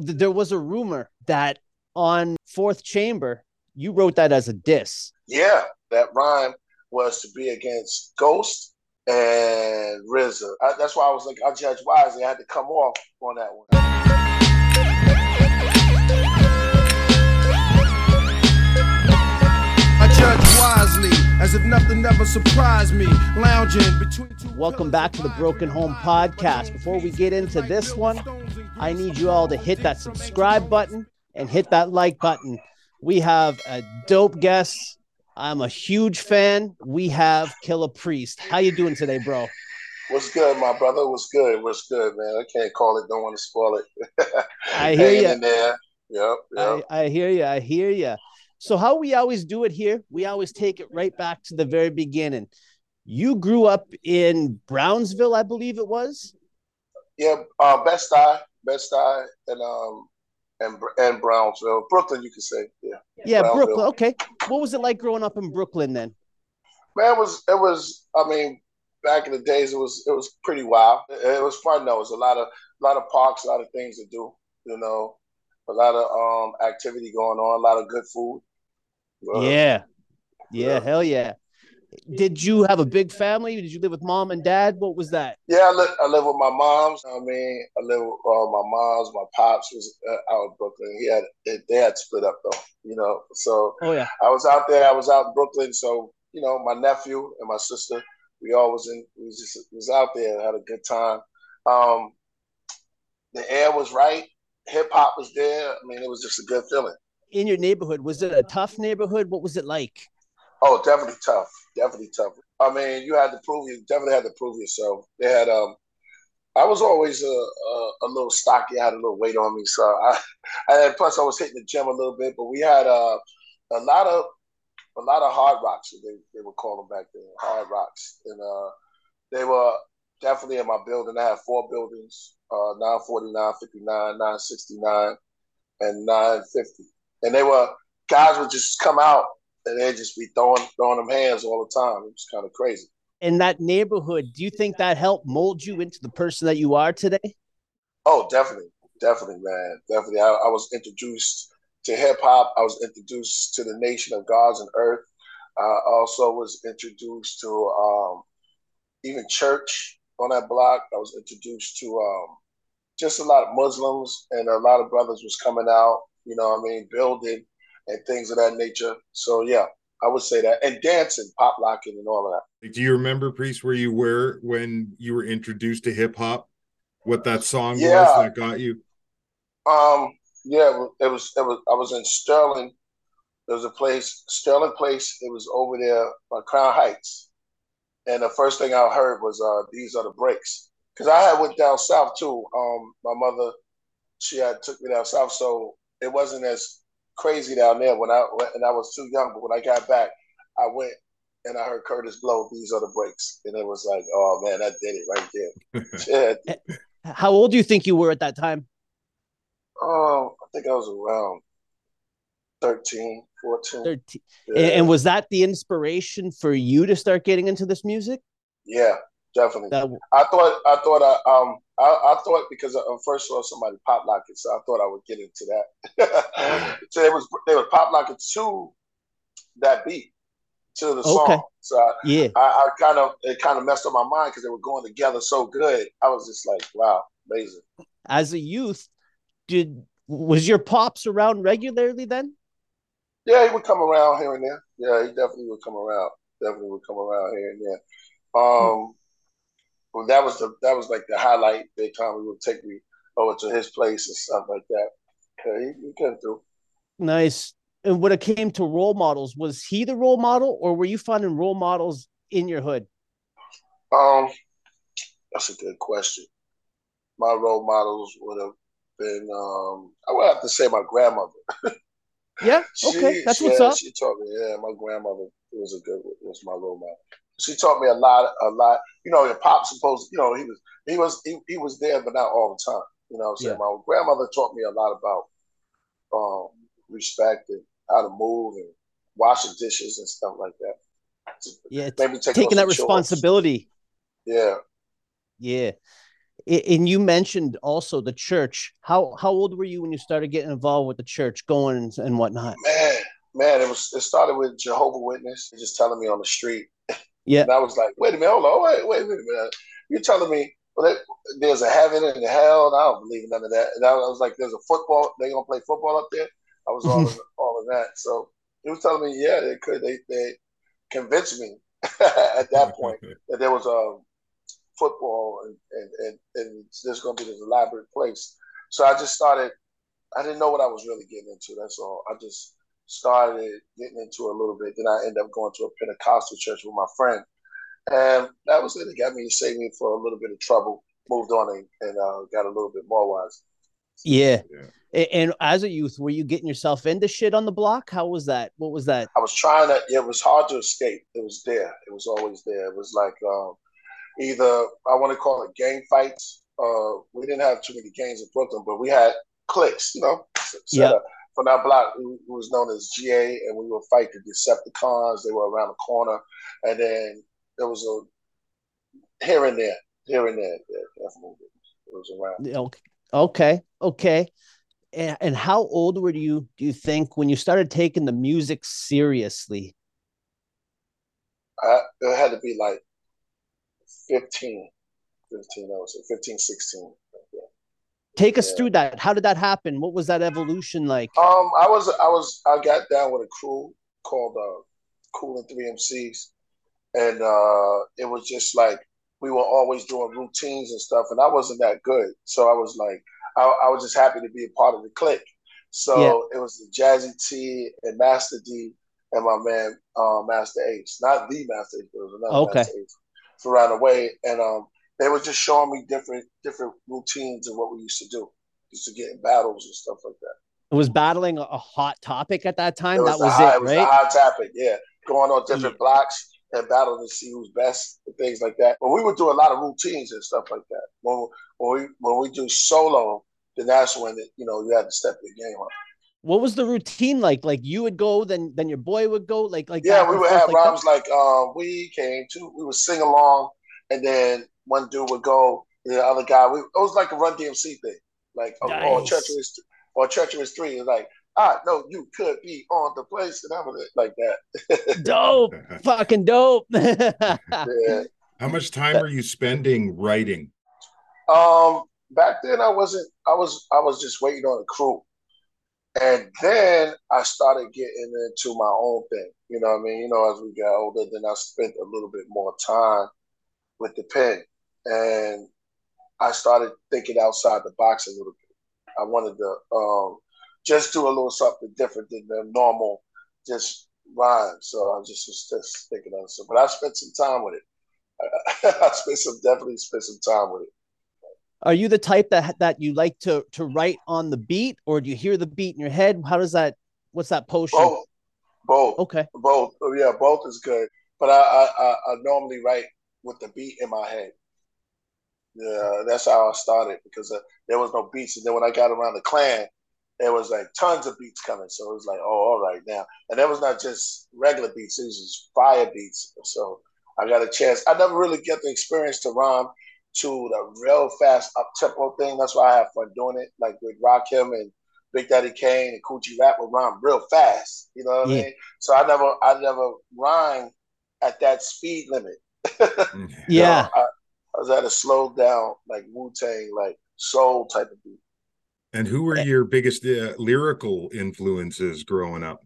There was a rumor that on Fourth Chamber, you wrote that as a diss. Yeah, that rhyme was to be against Ghost and RZA. I, that's why I was like, I judge wisely. I had to come off on that one. I judge wisely, as if nothing ever surprised me. Lounging between two. Welcome back to the Broken Home Podcast. Before we get into this one, I need you all to hit that subscribe button and hit that like button. We have a dope guest I'm a huge fan. We have Killah Priest. How you doing today, bro? What's good, my brother? What's good? What's good, man? I can't call it. Don't want to spoil it. I hear you. there. Yep, yep. I, I hear you. I hear you. So how we always do it here, we always take it right back to the very beginning. You grew up in Brownsville, I believe it was. Yeah, uh, Bed-Stuy, Bed-Stuy, and um, and and Brownsville, Brooklyn, you could say, yeah. Yeah, Brooklyn. Okay, what was it like growing up in Brooklyn then? Man, it was it was. I mean, back in the days, it was it was pretty wild. It, was fun though. It was a lot of a lot of parks, a lot of things to do. You know, a lot of um activity going on, a lot of good food. Uh, yeah. yeah, yeah, hell yeah did you have a big family? Did you live with mom and dad? What was that? Yeah, I live, I live with my moms. I mean, I live with uh, my moms. My pops was uh, out in Brooklyn. He had they had split up though, you know. So oh yeah, I was out there. I was out in Brooklyn. So you know, my nephew and my sister, we all was in. We was just was out there. Had a good time. Um, the air was right. Hip hop was there. I mean, it was just a good feeling. In your neighborhood, was it a tough neighborhood? What was it like? Oh, definitely tough. Definitely tough. I mean, you had to prove you definitely had to prove yourself. They had um I was always a, a, a little stocky. I had a little weight on me, so I, and plus I was hitting the gym a little bit. But we had uh, a lot of a lot of hard rocks. They they would call them back then, hard rocks, and uh, they were definitely in my building. I had four buildings: uh, 949, 59, 969, and 950. And they were guys would just come out and they'd just be throwing throwing them hands all the time. It was kind of crazy. In that neighborhood, do you think that helped mold you into the person that you are today? Oh, definitely, definitely, man, definitely. I, I was introduced to hip hop. I was introduced to the nation of gods and earth. I also was introduced to um, even church on that block. I was introduced to um, just a lot of Muslims and a lot of brothers was coming out. You know, I mean, building and things of that nature. So yeah, I would say that, and dancing, pop locking, and all of that. Do you remember, Priest, where you were when you were introduced to hip hop? What that song yeah. was that got you? Um, yeah, it was. It was. I was in Sterling. There was a place, Sterling Place. It was over there by Crown Heights, and the first thing I heard was, uh, "These are the breaks." Because I had went down south too. Um, my mother, she had took me down south, so it wasn't as crazy down there when I and I was too young. But when I got back, I went and I heard Kurtis Blow "These Are the Breaks," and it was like, oh man, that did it right there. yeah. How old do you think you were at that time? Oh, I think I was around 13, 14. 13. Yeah. And was that the inspiration for you to start getting into this music? Yeah, definitely. That, I thought I thought I um I, I thought because I first saw somebody pop lock it, so I thought I would get into that. so it was they was pop locking to that beat to the song. So I, yeah, I, I kind of it kind of messed up my mind because they were going together so good. I was just like, wow, amazing. As a youth, did was your pops around regularly then? Yeah, he would come around here and there. Yeah, he definitely would come around. Definitely would come around here and there. Um, well, that was the that was like the highlight. They time he would take me over to his place and stuff like that. Yeah, he, he came through. Nice. And when it came to role models, was he the role model, or were you finding role models in your hood? Um, that's a good question. My role models would have been, um, I would have to say my grandmother. yeah. Okay, she, that's what's up. She taught me. Yeah, my grandmother was a good was my role model she taught me a lot, a lot. You know, your pop supposed, you know, he was he was he, he was there, but not all the time. You know what I'm saying? Yeah. My grandmother taught me a lot about um, respect and how to move and washing dishes and stuff like that. Yeah, maybe taking that responsibility. Yeah. Yeah. And you mentioned also the church. How how old were you when you started getting involved with the church, going and whatnot? Man, man, it was it started with Jehovah Witness just telling me on the street. Yeah, and I was like, wait a minute, hold on, wait, wait a minute, you're telling me well, there's a heaven and a hell, and I don't believe in none of that. And I was like, there's a football, they're gonna play football up there. I was all of, all of that. So he was telling me, yeah, they could. They they convinced me at that point that there was a um, football and and and, and there's going to be this elaborate place. So I just started. I didn't know what I was really getting into. That's all. I just started getting into a little bit. Then I ended up going to a Pentecostal church with my friend, and that was it. It got me to save me for a little bit of trouble. Moved on and, and uh, got a little bit more wise. Yeah. yeah. And as a youth, were you getting yourself into shit on the block? How was that? What was that? I was trying to. It was hard to escape. It was there. It was always there. It was like um, either I want to call it gang fights. Uh, we didn't have too many gangs in Brooklyn, but we had cliques. You know, yeah. From our block, it was known as GA, and we would fight the Decepticons. They were around the corner, and then there was a here and there, here and there. Yeah, definitely, it was around. Okay, okay, okay. And, and how old were you? Do you think when you started taking the music seriously? I, it had to be like 15, 15, I would say 15, 16. Take us yeah. through that. How did that happen? What was that evolution like? Um, I was, I was, I got down with a crew called uh, Cool and Three MCs, and uh, it was just like we were always doing routines and stuff, and I wasn't that good, so I was like, I, I was just happy to be a part of the clique. So yeah. it was the Jazzy T and Master D and my man uh, Masta Ace, not the Master Ace, but it was another okay. Masta Ace around the way, and um, they were just showing me different different routines and what we used to do, used to get in battles and stuff like that. It was battling a hot topic at that time. Was that was high, it, it was right? a hot topic, yeah. Going on different yeah. blocks and battle to see who's best and things like that. But we would do a lot of routines and stuff like that. When, when we when we do solo, then that's when it, you know you had to step your game up what was the routine like? Like you would go, then then your boy would go, like like yeah, we would have like rhymes that? like um, we came to, we would sing along, and then one dude would go, the other guy, we, it was like a Run DMC thing, like nice. or treacherous or treacherous three. It's like ah no, you could be on the place, and I was like that. dope, fucking dope. yeah. How much time are you spending writing? Um, back then I wasn't. I was. I was just waiting on a crew. And then I started getting into my own thing. You know what I mean? You know, as we got older, then I spent a little bit more time with the pen. And I started thinking outside the box a little bit. I wanted to um, just do a little something different than the normal just rhyme. So I just was just thinking of it. But I spent some time with it. I spent some definitely spent some time with it. Are you the type that that you like to to write on the beat, or do you hear the beat in your head? How does that? What's that potion? Both. Both. Okay. Both. Oh, yeah, both is good. But I, I I normally write with the beat in my head. Yeah, that's how I started because uh, there was no beats, and then when I got around the clan, there was like tons of beats coming. So it was like, oh, all right now. And that was not just regular beats; it was just fire beats. So I got a chance. I never really get the experience to rhyme to the real fast up tempo thing. That's why I have fun doing it. Like with Rakim and Big Daddy Kane and Kool G Rap would rhyme real fast. You know what yeah. I mean? So I never I never rhyme at that speed limit. yeah. know, I, I, was at a slow down like Wu Tang like soul type of beat. And who were your biggest uh, lyrical influences growing up?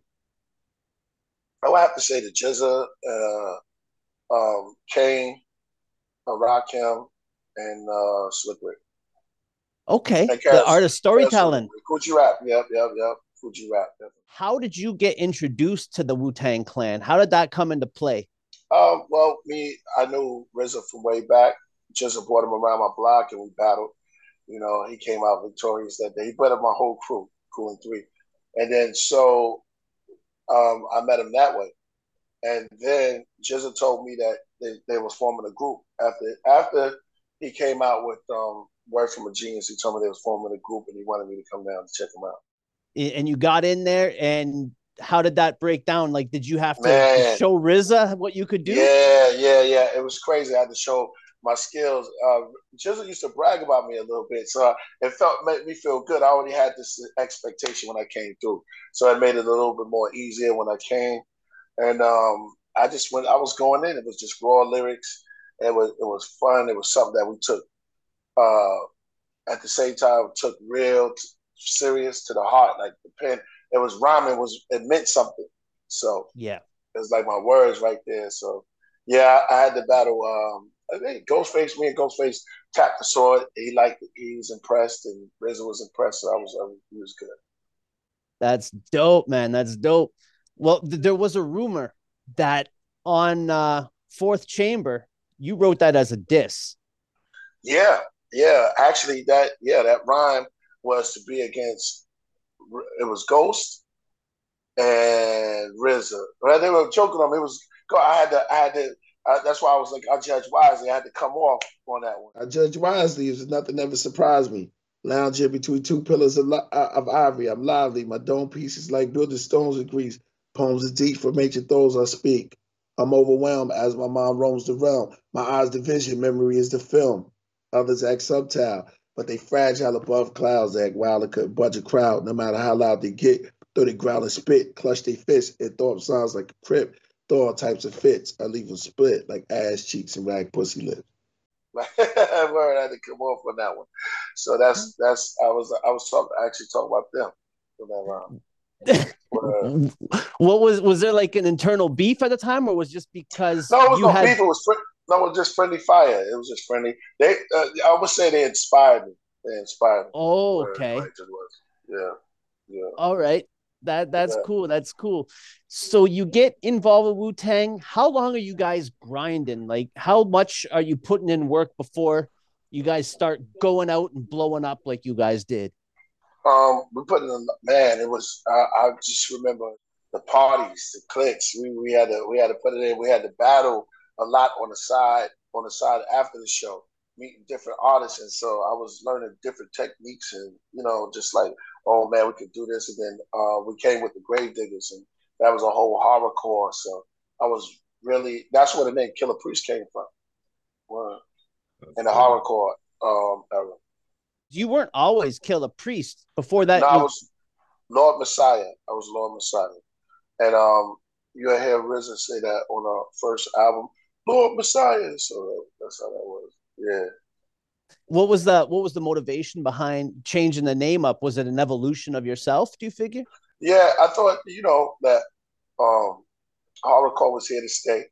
I would have to say the GZA, uh, um, Kane, uh, Rakim, and uh, Slick Rick. Okay, the art of storytelling. Kool G Rap, yep, yep, yep. Kool G Rap. How did you get introduced to the Wu Tang Clan? How did that come into play? Um, well, me, I knew RZA from way back. Just brought him around my block and we battled. You know, he came out victorious that day. He beat up my whole crew, Cool and Three. And then so um, I met him that way. And then GZA told me that they, they was forming a group after after he came out with um, Word from a Genius. He told me they was forming a group and he wanted me to come down to check him out. And you got in there and how did that break down? Like, did you have to, to show RZA what you could do? Yeah, yeah, yeah. It was crazy. I had to show my skills. Uh, Jizzle used to brag about me a little bit, so it felt made me feel good. I already had this expectation when I came through, so it made it a little bit more easier when I came. And um, I just went. I was going in. It was just raw lyrics. It was it was fun. It was something that we took. Uh, at the same time, took real t- serious to the heart. Like the pen, it was rhyming. Was it meant something? So yeah, it's like my words right there. So yeah, I, I had to battle. Um, I think Ghostface, me and Ghostface tapped the sword. He liked it. He was impressed, and RZA was impressed. So I was, I was, he was good. That's dope, man. That's dope. Well, th- there was a rumor that on uh, Fourth Chamber, you wrote that as a diss. Yeah, yeah. Actually, that yeah, that rhyme was to be against. It was Ghost and RZA. Well, they were joking on me. It was. I had to. I had to. I, that's why I was like, I judge wisely. I had to come off on that one. I judge wisely. If nothing ever surprised me. Lounging between two pillars of, uh, of ivory, I'm lively. My dome pieces like building stones of grease. Poems are deep for major throws I speak. I'm overwhelmed as my mind roams the realm. My eyes the vision, memory is the film. Others act subtle, but they fragile above clouds. They act wild and could a crowd, no matter how loud they get. Though they growl and spit, clutch their fists, and throw up sounds like a crip. Throw all types of fits. I leave them split like ass cheeks and rag pussy lips. Word, I had to come off on that one. So that's that's I was I was talking I actually talking about them from that what was was there like an internal beef at the time, or was just because no, it was you no had beef. It was fr- no, it was just friendly fire. It was just friendly. They, uh, I would say, they inspired me. They inspired me. Oh, okay. like it was. Yeah, yeah. All right. That that's Yeah. cool. That's cool. So you get involved with Wu Tang. How long are you guys grinding? Like, how much are you putting in work before you guys start going out and blowing up like you guys did? Um, we put in a man. It was. I, I just remember the parties, the cliques. We we had to we had to put it in. We had to battle a lot on the side on the side after the show, meeting different artists, and so I was learning different techniques, and you know, just like, oh man, we could do this, and then uh, we came with the Grave Diggers, and that was a whole horror horrorcore. So I was really that's where the name Killah Priest came from. Word. In the horrorcore um, era. You weren't always Killah Priest before that. no, I was Lord Messiah. I was Lord Messiah, and um, you hear RZA say that on our first album, Lord Messiah. So that's how that was. Yeah. What was the what was the motivation behind changing the name up? Was it an evolution of yourself? Do you figure? Yeah, I thought you know that um, horrorcore was here to stay,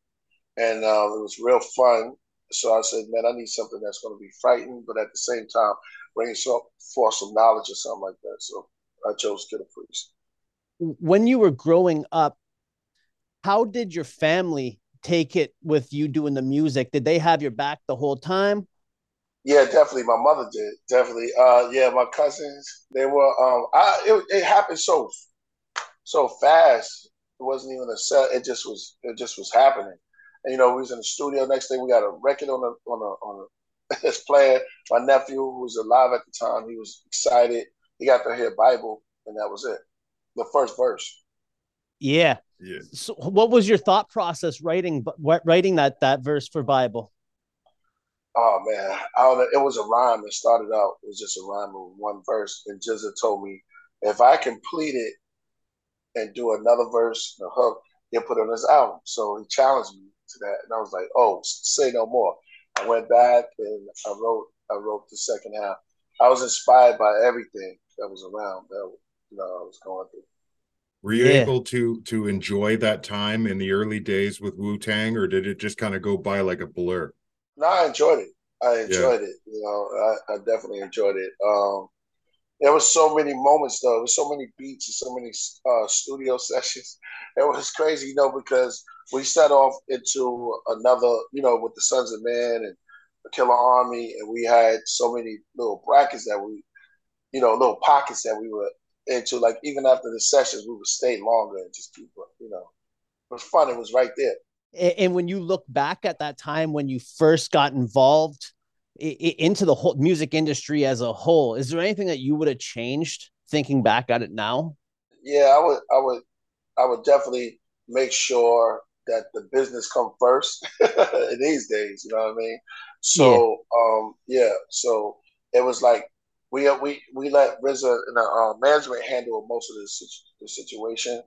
and um, it was real fun. So I said, man, I need something that's going to be frightening, but at the same time bring some for some knowledge or something like that. So I chose Killah Priest. When you were growing up, how did your family take it with you doing the music? Did they have your back the whole time? Yeah, definitely. My mother did. Definitely. Uh, yeah, my cousins. They were. Um, I. It, it happened so, so fast. It wasn't even a set. It just was. It just was happening. And you know, we was in the studio. Next day, we got a record on a on a on a this player. My nephew, who was alive at the time, he was excited. He got to hear Bible, and that was it. The first verse. Yeah. Yeah. So, what was your thought process writing what writing that that verse for Bible? Oh man, I don't know. It was a rhyme. It started out. It was just a rhyme of one verse, and Jizza told me if I complete it and do another verse, the hook, he'll put it on his album. So he challenged me to that, and I was like, "Oh, say no more." I went back and I wrote. I wrote the second half. I was inspired by everything that was around that you know I was going through. Were you Yeah. able to to enjoy that time in the early days with Wu Tang, or did it just kind of go by like a blur? No, I enjoyed it. I enjoyed it. You know, I, I definitely enjoyed it. Um, there was so many moments though. There was so many beats and so many uh, studio sessions. It was crazy, you know, because we set off into another, you know, with the Sunz of Man and the Killarmy, and we had so many little brackets that we, you know, little pockets that we were into. Like even after the sessions, we would stay longer and just keep, you know, it was fun. It was right there. And when you look back at that time when you first got involved into the whole music industry as a whole, is there anything that you would have changed thinking back at it now? Yeah, I would, I would, I would definitely make sure that the business come first these days. You know what I mean? So um, yeah, so it was like we we we let RZA and the uh, management handle most of this the situation,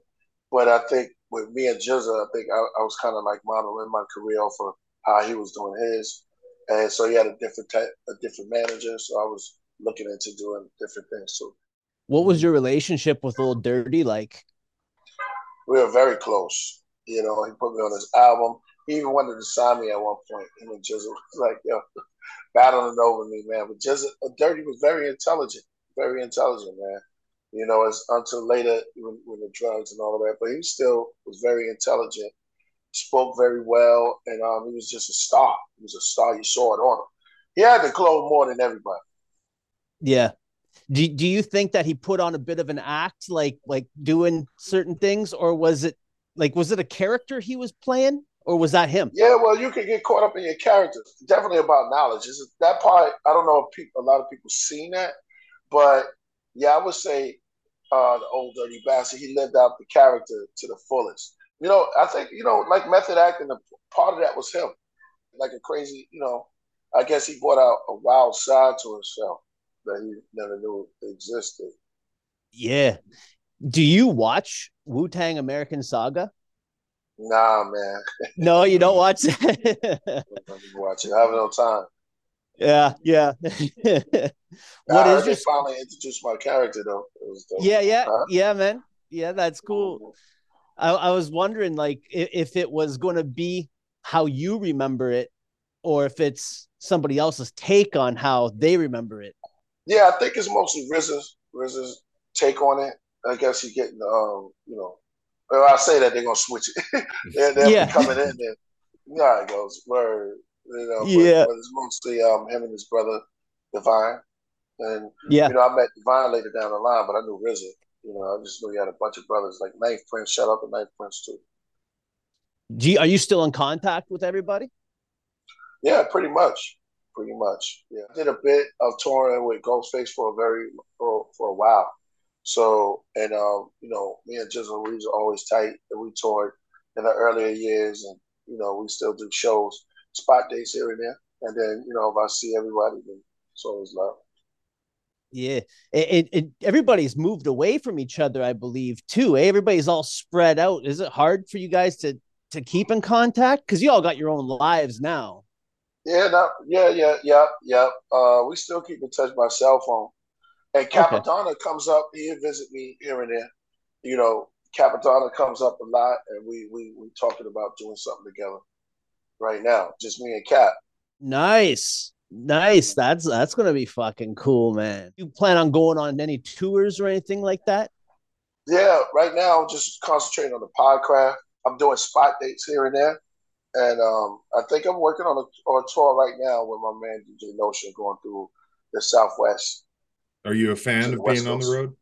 but I think with me and GZA, I think I, I was kind of like modeling my career off of how he was doing his, and so he had a different type, a different manager. So I was looking into doing different things too. What was your relationship with Old Dirty like? We were very close. You know, he put me on his album. He even wanted to sign me at one point. Him and GZA was like, yo, battling over me, man. But GZA, Dirty was very intelligent, very intelligent, man. You know, until later when, when the drugs and all of that. But he still was very intelligent, spoke very well, and um, he was just a star. He was a star. You saw it on him. He had the clothes more than everybody. Yeah. Do, do you think that he put on a bit of an act, like like doing certain things, or was it like was it a character he was playing? or was that him? Yeah, well, you can get caught up in your character. Definitely about knowledge. Is that part? I don't know if people, a lot of people seen that, but yeah, I would say uh, the old dirty bastard. He lived out the character to the fullest. You know, I think you know, like method acting. Part of that was him, like a crazy. You know, I guess he brought out a wild side to himself that he never knew existed. Yeah. Do you watch Wu Tang American Saga? Nah, man. no, you don't watch it. watch it. I have no time. Yeah, yeah. I what is your finally introduced my character though? Yeah, yeah, huh? yeah, man. Yeah, that's cool. I, I was wondering like if, if it was going to be how you remember it, or if it's somebody else's take on how they remember it. Yeah, I think it's mostly RZA's RZA's take on it. I guess he's getting um, you know, well, I say that they're gonna switch it. they're, they're yeah. coming in there. Yeah, it goes word. You know, yeah. But, it's mostly um him and his brother Divine, and yeah, you know I met Divine later down the line, but I knew RZA. You know, I just knew he had a bunch of brothers like Ninth Prince. Shout out to Ninth Prince too. G, are you still in contact with everybody? Yeah, pretty much. Pretty much. Yeah, I did a bit of touring with Ghostface for a very for, for a while. So, and um, you know, me and GZA, we was always tight, and we toured in the earlier years, and you know, we still do shows, spot dates here and there, and then you know, if I see everybody, then so it's always love. Yeah, it, it, everybody's moved away from each other, I believe, too. Eh? Everybody's all spread out. Is it hard for you guys to to keep in contact? Because you all got your own lives now. Yeah, no, yeah, yeah, yeah, yeah. Uh, we still keep in touch by cell phone. And Cappadonna okay. comes up. He'll visit me here and there. You know, Cappadonna comes up a lot, and we we we talking about doing something together right now. Just me and Cap. Nice. Nice. That's that's gonna be fucking cool, man. You plan on going on any tours or anything like that? Yeah, right now I'm just concentrating on the podcraft. I'm doing spot dates here and there. And um, I think I'm working on a, on a tour right now with my man DJ Notion going through the Southwest. Are you a fan of being on the road?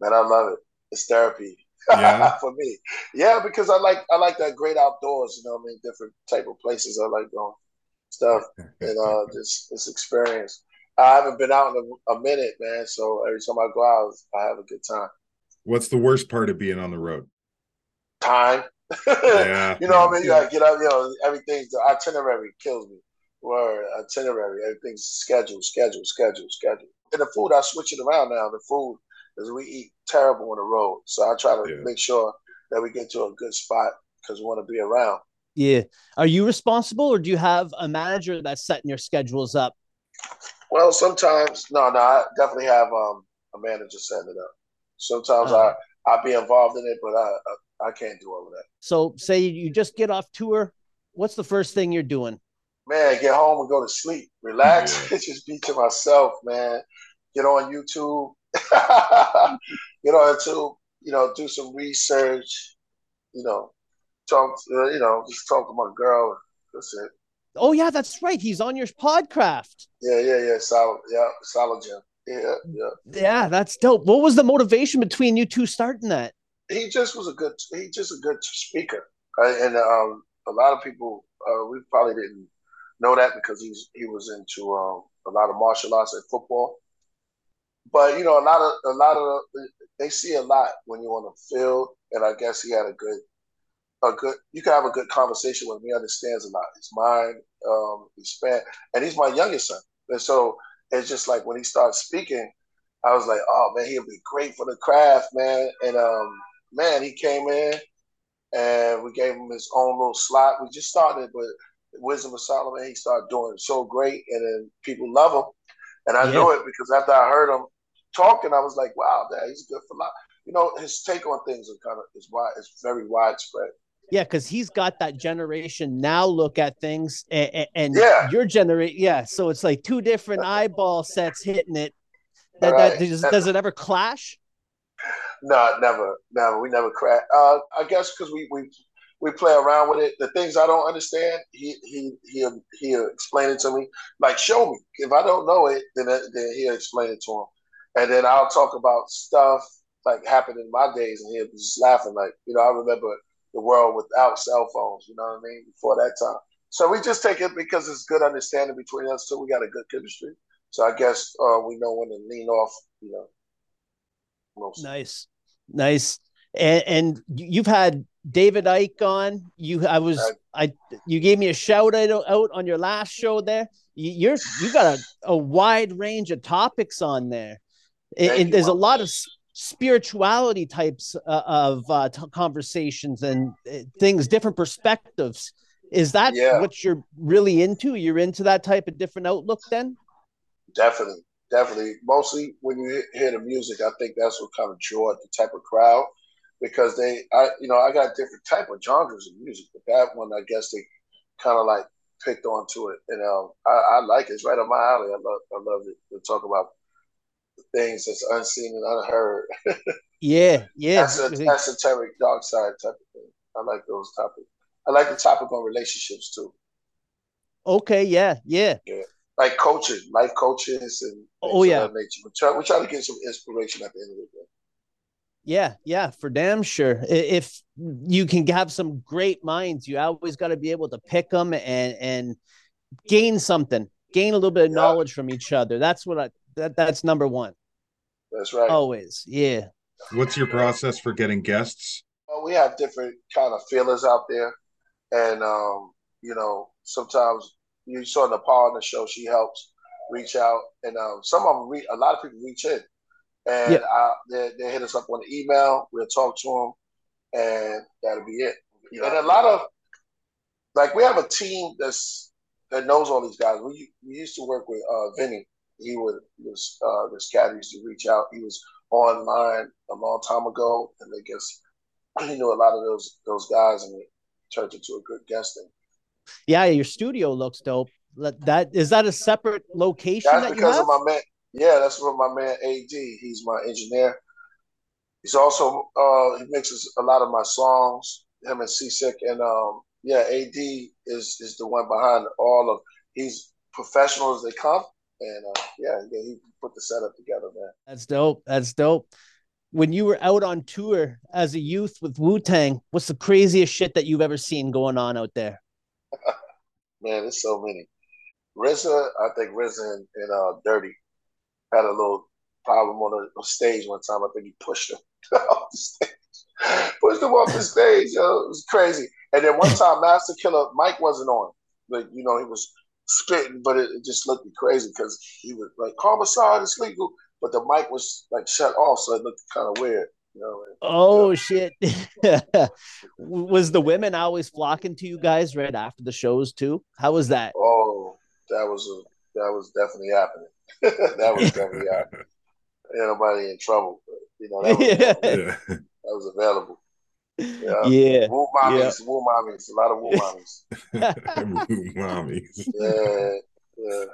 Man, I love it. It's therapy. Yeah. for me. Yeah, because I like I like that great outdoors, you know, I mean, different type of places I like going stuff and uh just this experience. I haven't been out in a, a, minute, man. So every time I go out, I have a good time. What's the worst part of being on the road? Time. yeah. you know what I mean? You gotta get up, you know, everything's the itinerary kills me. Word, itinerary, everything's scheduled, scheduled, scheduled, scheduled and the food I switch it around now. The food is we eat terrible on the road, so I try to yeah. make sure that we get to a good spot because we want to be around. Yeah. Are you responsible, or do you have a manager that's setting your schedules up? Well, sometimes no, no. I definitely have um, a manager setting it up. Sometimes uh-huh. I I be involved in it, but I, I I can't do all of that. So, say you just get off tour. What's the first thing you're doing? man, get home and go to sleep, relax, yeah. just be to myself, man. Get on YouTube, get on to you know, do some research, you know, talk, uh, you know, just talk to my girl. That's it. Oh yeah, that's right. He's on your podcraft. Yeah, yeah, yeah. Solid, yeah, solid Jim. Yeah, yeah. Yeah, that's dope. What was the motivation between you two starting that? He just was a good. He just a good speaker, right? and um, a lot of people uh, we probably didn't know that because he's he was into um, a lot of martial arts and football. But you know, a lot of a lot of they see a lot when you're on the field, and I guess he had a good a good. You can have a good conversation with him. He understands a lot. His mind, um, his span, and he's my youngest son. And so it's just like when he starts speaking, I was like, oh man, he'll be great for the craft, man. And um, man, he came in and we gave him his own little slot. We just started, but Wisdom of Solomon, he started doing so great, and then people love him. And I yeah. knew it because after I heard him talking, I was like, wow, that he's good for life. You know, his take on things are kind of is wide, is very widespread. Yeah, because he's got that generation now look at things, and, and yeah. your generation, yeah. So it's like two different eyeball sets hitting it. That, right. that does, does it ever clash? No, never, never. We never crash. Uh, I guess because we we we play around with it. The things I don't understand, he he he'll he'll explain it to me. Like show me. If I don't know it, then then he'll explain it to him, and then I'll talk about stuff like happened in my days, and he'll be just laughing. Like you know, I remember the world without cell phones. You know what I mean? Before that time. So we just take it because it's good understanding between us. So we got a good chemistry. So I guess uh, we know when to lean off. You know. Mostly. Nice, nice. And, and you've had David Icke on. You, I was, I, you gave me a shout out, on your last show there. You, are you got a, a wide range of topics on there, there's a lot of spirituality types uh, of uh, t- conversations and uh, things, different perspectives. Is that yeah. what you're really into? You're into that type of different outlook, then? Definitely, definitely. Mostly when you hear the music, I think that's what kind of draw the type of crowd because they, I, you know, I got different type of genres of music, but that one, I guess they kind of like picked onto it, and um, I, I like it. It's right up my alley. I love, I love it to talk about things that's unseen and unheard. yeah, yeah. That's a esoteric dark side type of thing. I like those topics. I like the topic on relationships too. Okay, yeah, yeah. Yeah. Like coaching, life coaches and oh yeah. nature. We try, we try to get some inspiration at the end of the day. Yeah, yeah, for damn sure. If you can have some great minds, you always got to be able to pick them and and gain something, gain a little bit of yeah. knowledge from each other. That's what I that that's number one. That's right. Always, yeah. What's your process for getting guests? Well, we have different kind of feelers out there, and um, you know, sometimes you saw Nepal on the show. She helps reach out, and um, some of them, re- a lot of people reach in and yeah. I, they, they hit us up on the email. We'll talk to them, and that'll be it. And a lot of like we have a team that's that knows all these guys. We we used to work with uh, Vinny. He would was uh, this cat used to reach out. He was online a long time ago, and I guess he knew a lot of those those guys, and it turned into a good guesting. Yeah, your studio looks dope. That is that a separate location? That's that because of my man. Yeah, that's what my man AD. He's my engineer. He's also uh, he mixes a lot of my songs. Him and Seasick and um, yeah, AD is is the one behind all of. He's professional as they come, and uh, yeah, yeah, he put the setup together, man. That's dope. That's dope. When you were out on tour as a youth with Wu Tang, what's the craziest shit that you've ever seen going on out there? man, there's so many. RZA, I think RZA and, and uh, Dirty had a little problem on a, stage one time. I think he pushed him off the stage. pushed him off the stage. Yo, it was crazy. And then one time, Masta Killa mic wasn't on. Like, you know, he was spitting, but it, it just looked crazy because he was like, homicide is legal. But the mic was like shut off, so it looked kind of weird. You know, oh you know. shit! was the women always flocking to you guys right after the shows too? How was that? Oh, that was a that was definitely happening. that was definitely happening. Ain't nobody in trouble, but you know that was, yeah. that was available. Yeah, yeah. Woo mommies, yeah. woo mommies, a lot of woo mommies. woo mommies. Yeah, yeah.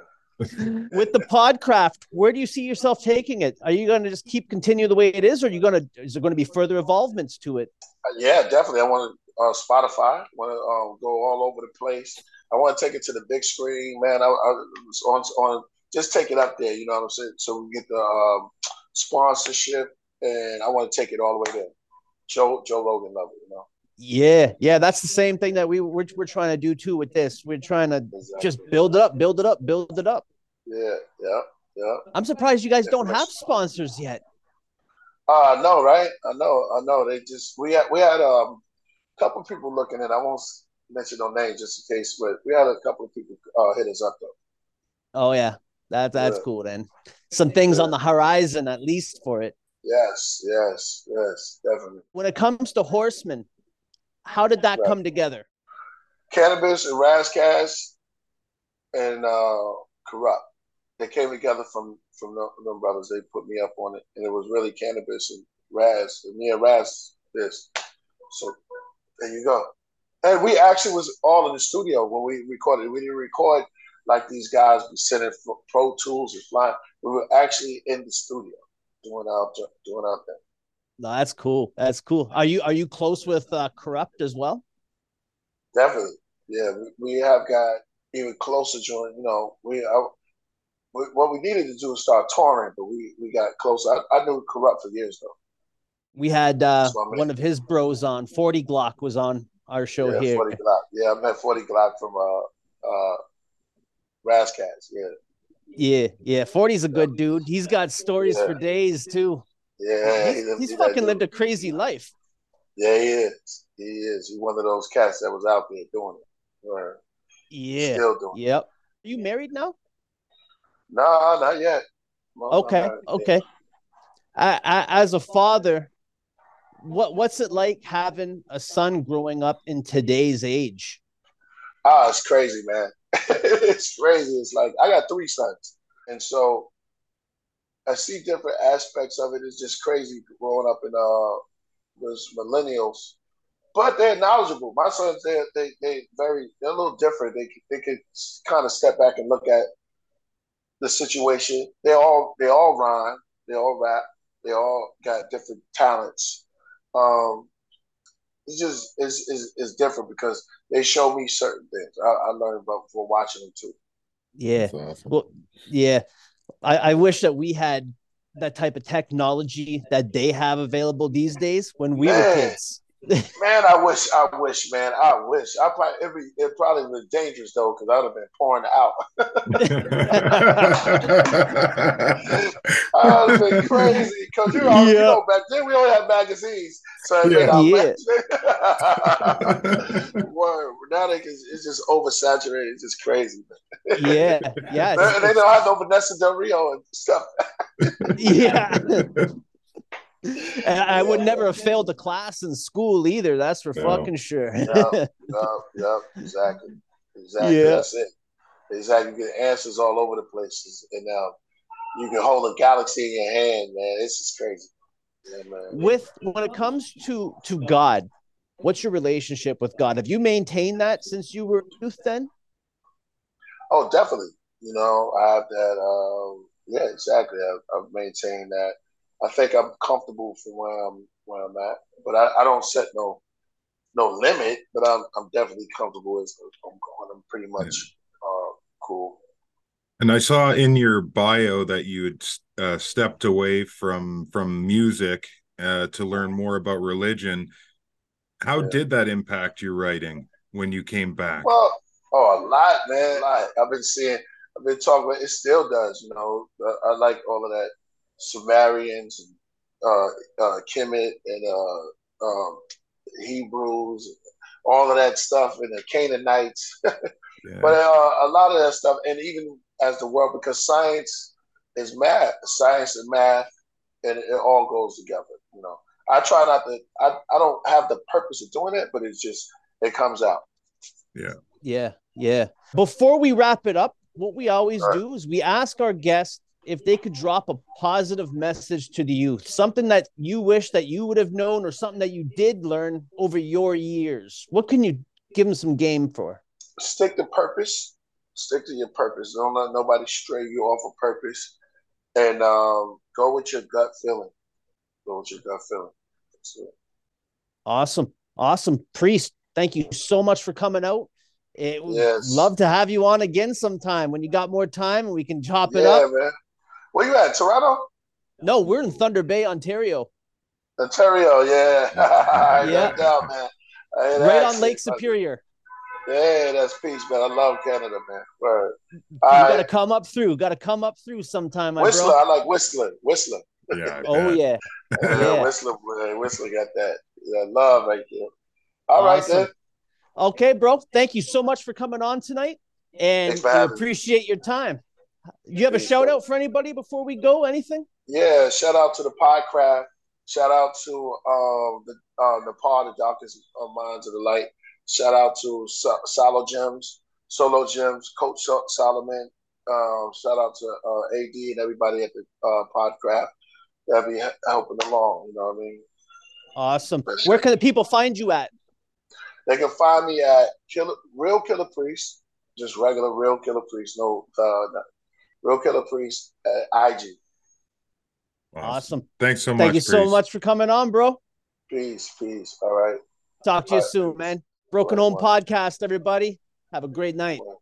With the podcraft, where do you see yourself taking it? Are you going to just keep continue the way it is, or are you going to? Is there going to be further evolvements to it? Uh, yeah, definitely. I want to uh, Spotify. Want to um, go all over the place. I want to take it to the big screen, man. I, I on on just take it up there. You know what I'm saying? So we get the um, sponsorship, and I want to take it all the way there. Joe Joe Rogan level, you know. Yeah, yeah, that's the same thing that we we're, we're trying to do too with this. We're trying to exactly. just build it up, build it up, build it up. Yeah, yeah, yeah. I'm surprised you guys don't have sponsors yet. Uh no, right? I know, I know. They just we had we had um couple people looking at. I won't mention no names just in case, but we had a couple of people uh, hit us up though. Oh yeah, that that's Yeah. cool then. Some things Yeah. on the horizon at least for it. Yes, yes, yes, definitely. When it comes to horsemen, how did that Right. come together? Canibus and Ras Kass and uh, Kurupt. They came together from from the, them brothers. They put me up on it, and it was really Canibus and Ras. And me and Ras this. So there you go. And we actually was all in the studio when we recorded. We didn't record like these guys be sending Pro Tools and flying. We were actually in the studio doing our jo- doing our thing. No, that's cool. That's cool. Are you are you close with uh, Kurupt as well? Definitely, yeah. We, we have got even closer joint. You know, we, I, we what we needed to do is start touring, but we we got closer. I, I knew Kurupt for years though. We had uh, That's what I mean. one of his bros on. Forty Glocc was on our show yeah, here. 40 Glocc. Yeah, I met 40 Glocc from uh uh Ras Kass. Yeah, Yeah, yeah. 40's a good dude. He's got stories for days too. yeah. he's he- he's fucking lived a crazy life. Yeah, he is. He is. He's one of those cats that was out there doing it. Or Yeah. Still doing it. Yep. Are you married now? No, not yet. I'm Okay. not. Okay. I, I, as a father, what what's it like having a son growing up in today's age? Ah, it's crazy, man. it's crazy. It's like I got three sons, and so I see different aspects of it. It's just crazy growing up in uh those millennials, but they're knowledgeable. My sons, they they they very they're a little different. They they could kind of step back and look at the situation. They all they all rhyme. They all rap. They all got different talents. Um, it's just is is is different because they show me certain things. I, I learned about before watching them too. Yeah. Awesome. Well, yeah. I, I wish that we had that type of technology that they have available these days when we were kids. Man, I wish, I wish, man, I wish. I probably it, it probably was dangerous though because I'd have been pouring out. I would have been crazy because you know, you know, back then we only had magazines, so it Yeah. our Yeah. Word. Now they can, it's just oversaturated. It's just crazy. yeah. Yeah. They, they don't have no Vanessa Del Rio and stuff. yeah. And I would never have failed a class in school either. That's for No. fucking sure. Yeah. Yep, yep, exactly. Exactly. Yeah. That's it. Exactly. You get answers all over the places. And um, you can hold a galaxy in your hand, man. This is crazy. Yeah. With when it comes to to God, what's your relationship with God? Have you maintained that since you were a youth? Then Oh, definitely. You know, I have that. Um, yeah, exactly. I've, I've maintained that. I think I'm comfortable for where I'm where I'm at, but I, I don't set no no limit. But I'm I'm definitely comfortable as I'm going. I'm pretty much uh, cool. And I saw in your bio that you had uh, stepped away from from music uh, to learn more about religion. How Yeah. did that impact your writing when you came back? Well, oh, a lot, man. A lot. I've been seeing, I've been talking about it still does, you know. I, I like all of that Sumerians and uh, uh, Kemet and uh, um, Hebrews, all of that stuff, and the Canaanites. Yeah. But uh, a lot of that stuff, and even as the world, because science is math, science and math, and it, all goes together. You know, I try not to. I, I don't have the purpose of doing it, but it's just it comes out. Yeah. Yeah, yeah. Before we wrap it up, what we always Right. do is we ask our guests if they could drop a positive message to the youth, something that you wish that you would have known or something that you did learn over your years. What can you give them some game for? Stick to purpose. Stick to your purpose. Don't let nobody stray you off of purpose, and um, go with your gut feeling. Go with your gut feeling. That's it. Awesome. Awesome. Priest, thank you so much for coming out. It Yes. love to have you on again sometime when you got more time and we can chop it Yeah, up. man. Where you at? Toronto? No, we're in Thunder Bay, Ontario, Ontario, yeah. Yeah. no doubt, man. I ain't right on Lake Superior. Yeah, that's peace, man. I love Canada, man. Word. You All got to right. come up through. Got to come up through sometime, my Whistler, bro. I like Whistler. Whistler. yeah, Oh yeah. Yeah, Yeah. Whistler, man. Whistler got that. Yeah, love right there. All right Awesome. then. Okay, bro. Thank you so much for coming on tonight, and Thanks for we having me. appreciate your time. You have a shout out for anybody before we go? Anything? Yeah, shout out to the Podcraft. Shout out to um, the uh, the darkest uh, minds of the light. Shout out to Sa- Solo Gems, Solo Gems, Coach Sol- Solomon. Um, shout out to uh, AD and everybody at the uh, Podcraft that be helping along. You know what I mean? Awesome. Where can the people find you at? They can find me at Killah, Real Killah Priest, just regular Real Killah Priest, no, uh, no Real Killah Priest at IG. Awesome. Thanks so much. Thank you so much for coming on, bro. Peace, peace. All right. Talk to you All right. soon, man. Broken All Home right. Podcast, everybody. Have a great night. Well,